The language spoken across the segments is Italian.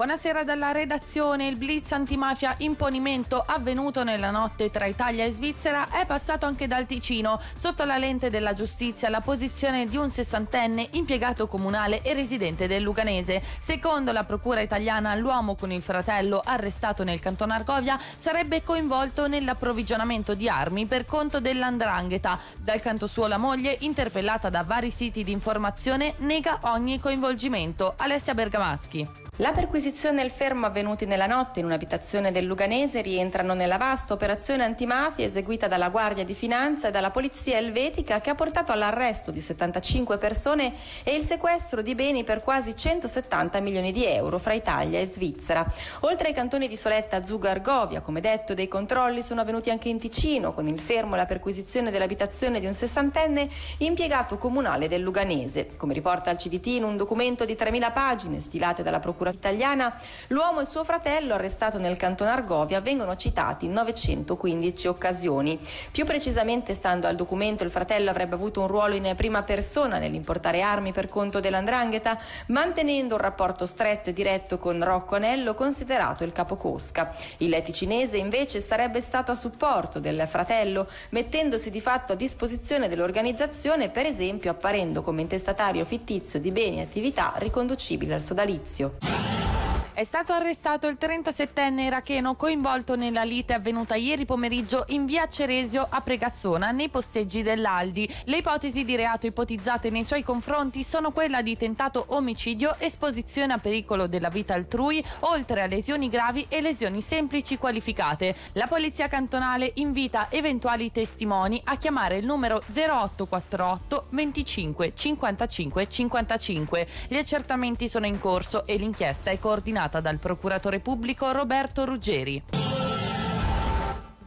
Buonasera dalla redazione. Il blitz antimafia imponimento avvenuto nella notte tra Italia e Svizzera è passato anche dal Ticino. Sotto la lente della giustizia la posizione di un sessantenne impiegato comunale e residente del Luganese. Secondo la procura italiana, l'uomo con il fratello arrestato nel canton Argovia sarebbe coinvolto nell'approvvigionamento di armi per conto dell'andrangheta. Dal canto suo la moglie, interpellata da vari siti di informazione, nega ogni coinvolgimento. Alessia Bergamaschi. La perquisizione e il fermo avvenuti nella notte in un'abitazione del Luganese rientrano nella vasta operazione antimafia eseguita dalla Guardia di Finanza e dalla Polizia Elvetica che ha portato all'arresto di 75 persone e il sequestro di beni per quasi 170 milioni di euro fra Italia e Svizzera. Oltre ai cantoni di Soletta, Zuga e Argovia, come detto, dei controlli sono avvenuti anche in Ticino con il fermo e la perquisizione dell'abitazione di un sessantenne impiegato comunale del Luganese. Come riporta il CDT in un documento di 3.000 pagine stilate dalla Procura italiana, l'uomo e suo fratello arrestato nel canton Argovia vengono citati in 915 occasioni. Più precisamente, stando al documento, il fratello avrebbe avuto un ruolo in prima persona nell'importare armi per conto dell'andrangheta, mantenendo un rapporto stretto e diretto con Rocco Anello, considerato il capocosca. Il ticinese invece sarebbe stato a supporto del fratello, mettendosi di fatto a disposizione dell'organizzazione, per esempio apparendo come intestatario fittizio di beni e attività riconducibili al sodalizio. Yes. È stato arrestato il 37enne iracheno coinvolto nella lite avvenuta ieri pomeriggio in via Ceresio a Pregassona, nei posteggi dell'Aldi. Le ipotesi di reato ipotizzate nei suoi confronti sono quella di tentato omicidio, esposizione a pericolo della vita altrui, oltre a lesioni gravi e lesioni semplici qualificate. La polizia cantonale invita eventuali testimoni a chiamare il numero 0848 25 55 55. Gli accertamenti sono in corso e l'inchiesta è coordinata dal procuratore pubblico Roberto Ruggeri.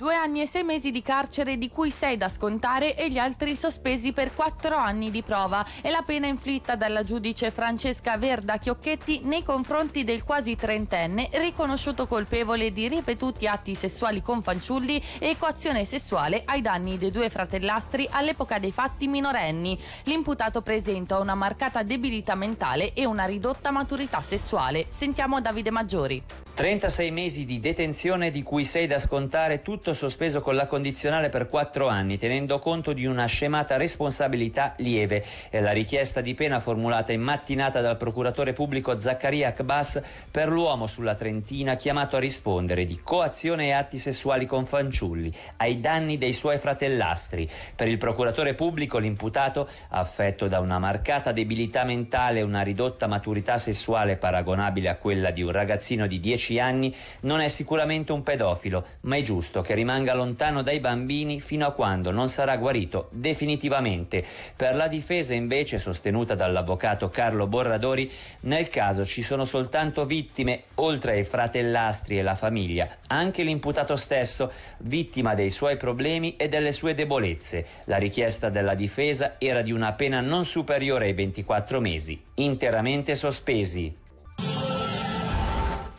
Due anni e sei mesi di carcere, di cui sei da scontare e gli altri sospesi per quattro anni di prova. È la pena inflitta dalla giudice Francesca Verda Chiocchetti nei confronti del quasi trentenne, riconosciuto colpevole di ripetuti atti sessuali con fanciulli e coazione sessuale ai danni dei due fratellastri all'epoca dei fatti minorenni. L'imputato presenta una marcata debilità mentale e una ridotta maturità sessuale. Sentiamo Davide Maggiori. 36 mesi di detenzione di cui sei da scontare tutto sospeso con la condizionale per 4 anni, tenendo conto di una scemata responsabilità lieve. È la richiesta di pena formulata in mattinata dal procuratore pubblico Zaccaria Akbas per l'uomo sulla Trentina chiamato a rispondere di coazione e atti sessuali con fanciulli ai danni dei suoi fratellastri. Per il procuratore pubblico l'imputato, affetto da una marcata debilità mentale e una ridotta maturità sessuale paragonabile a quella di un ragazzino di 10 10 anni non è sicuramente un pedofilo, ma è giusto che rimanga lontano dai bambini fino a quando non sarà guarito definitivamente. Per la difesa invece sostenuta dall'avvocato Carlo Borradori, nel caso ci sono soltanto vittime oltre ai fratellastri e la famiglia, anche l'imputato stesso, vittima dei suoi problemi e delle sue debolezze. La richiesta della difesa era di una pena non superiore ai 24 mesi, interamente sospesi.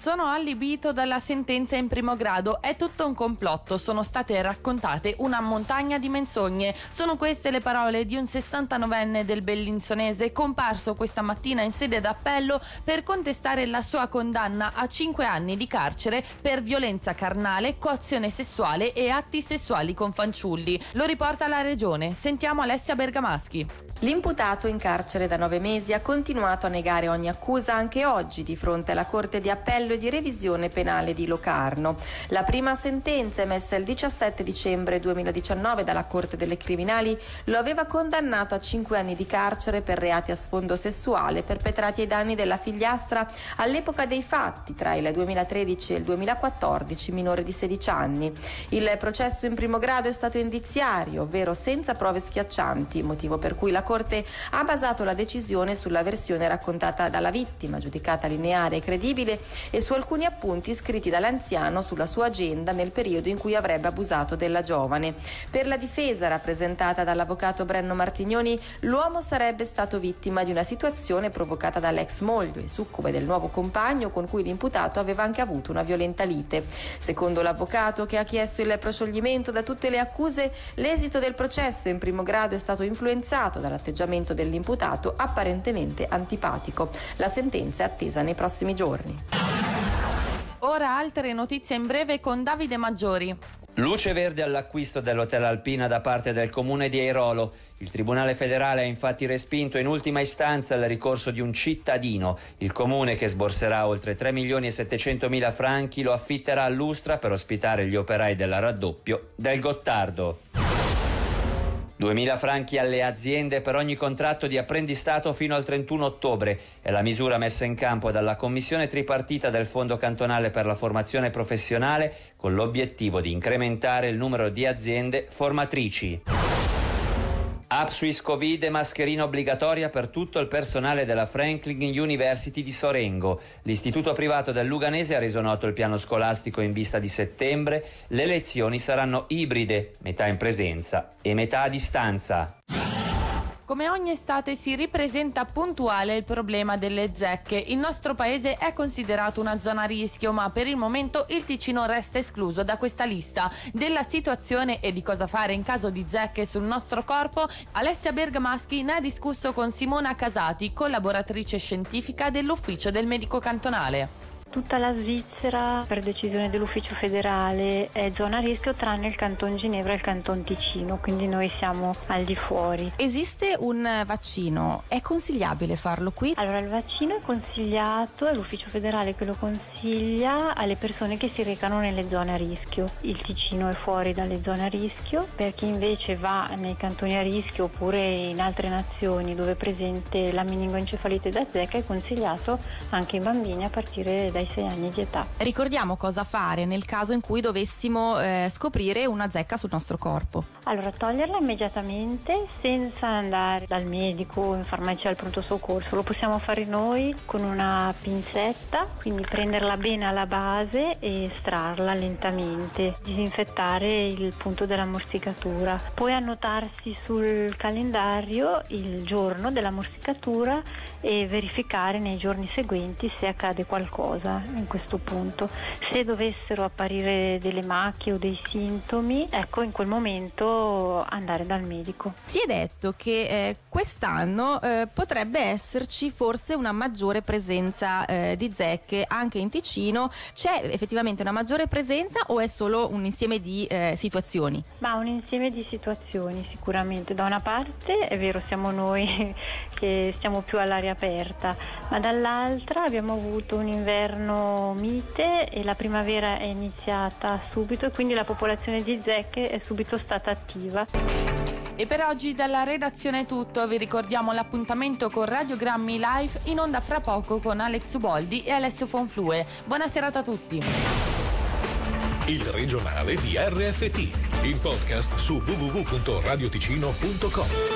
Sono allibito dalla sentenza in primo grado. È tutto un complotto. Sono state raccontate una montagna di menzogne. Sono queste le parole di un 69enne del Bellinzonese comparso questa mattina in sede d'appello per contestare la sua condanna a 5 anni di carcere per violenza carnale, coazione sessuale e atti sessuali con fanciulli. Lo riporta la regione. Sentiamo Alessia Bergamaschi. L'imputato in carcere da nove mesi ha continuato a negare ogni accusa anche oggi di fronte alla Corte di Appello e di revisione penale di Locarno. La prima sentenza emessa il 17 dicembre 2019 dalla Corte delle Criminali lo aveva condannato a cinque anni di carcere per reati a sfondo sessuale perpetrati ai danni della figliastra all'epoca dei fatti tra il 2013 e il 2014 minore di 16 anni. Il processo in primo grado è stato indiziario, ovvero senza prove schiaccianti, motivo per cui la Corte ha basato la decisione sulla versione raccontata dalla vittima, giudicata lineare e credibile, e su alcuni appunti scritti dall'anziano sulla sua agenda nel periodo in cui avrebbe abusato della giovane. Per la difesa rappresentata dall'avvocato Brenno Martignoni, l'uomo sarebbe stato vittima di una situazione provocata dall'ex moglie, succube del nuovo compagno con cui l'imputato aveva anche avuto una violenta lite. Secondo l'avvocato che ha chiesto il proscioglimento da tutte le accuse, l'esito del processo in primo grado è stato influenzato dall'atteggiamento dell'imputato apparentemente antipatico. La sentenza è attesa nei prossimi giorni. Ora altre notizie in breve con Davide Maggiori. Luce verde all'acquisto dell'Hotel Alpina da parte del comune di Airolo. Il Tribunale federale ha infatti respinto in ultima istanza il ricorso di un cittadino. Il comune che sborserà oltre 3 milioni e 700 mila franchi lo affitterà all'Ustra per ospitare gli operai della raddoppio del Gottardo. 2.000 franchi alle aziende per ogni contratto di apprendistato fino al 31 ottobre è la misura messa in campo dalla Commissione tripartita del Fondo cantonale per la formazione professionale con l'obiettivo di incrementare il numero di aziende formatrici. App Swiss Covid e mascherina obbligatoria per tutto il personale della Franklin University di Sorengo. L'istituto privato del Luganese ha reso noto il piano scolastico in vista di settembre. Le lezioni saranno ibride, metà in presenza e metà a distanza. Come ogni estate si ripresenta puntuale il problema delle zecche. Il nostro paese è considerato una zona a rischio, ma per il momento il Ticino resta escluso da questa lista. Della situazione e di cosa fare in caso di zecche sul nostro corpo, Alessia Bergamaschi ne ha discusso con Simona Casati, collaboratrice scientifica dell'Ufficio del Medico Cantonale. Tutta la Svizzera, per decisione dell'ufficio federale, è zona a rischio tranne il canton Ginevra e il canton Ticino, quindi noi siamo al di fuori. Esiste un vaccino, è consigliabile farlo qui? Allora il vaccino è consigliato, è l'ufficio federale che lo consiglia alle persone che si recano nelle zone a rischio. Il Ticino è fuori dalle zone a rischio, per chi invece va nei cantoni a rischio oppure in altre nazioni dove è presente la meningoencefalite da zecca è consigliato anche ai bambini a partire dai dai 6 anni di età. Ricordiamo cosa fare nel caso in cui dovessimo eh, scoprire una zecca sul nostro corpo. Allora, toglierla immediatamente senza andare dal medico in farmacia al pronto soccorso. Lo possiamo fare noi con una pinzetta, quindi prenderla bene alla base e estrarla lentamente, disinfettare il punto della morsicatura. Poi annotarsi sul calendario il giorno della morsicatura e verificare nei giorni seguenti se accade qualcosa in questo punto. Se dovessero apparire delle macchie o dei sintomi, ecco in quel momento andare dal medico. Si è detto che eh, quest'anno eh, potrebbe esserci forse una maggiore presenza eh, di zecche anche in Ticino. C'è effettivamente una maggiore presenza o è solo un insieme di eh, situazioni? Ma un insieme di situazioni sicuramente. Da una parte è vero siamo noi che stiamo più all'aria aperta, ma dall'altra abbiamo avuto un inverno inverno mite e la primavera è iniziata subito e quindi la popolazione di zecche è subito stata attiva. E per oggi dalla redazione è tutto, vi ricordiamo l'appuntamento con Radiogrammi Live in onda fra poco con Alex Uboldi e Alessio Fonflue. Buona serata a tutti. Il regionale di RFT, il podcast su www.radioticino.com.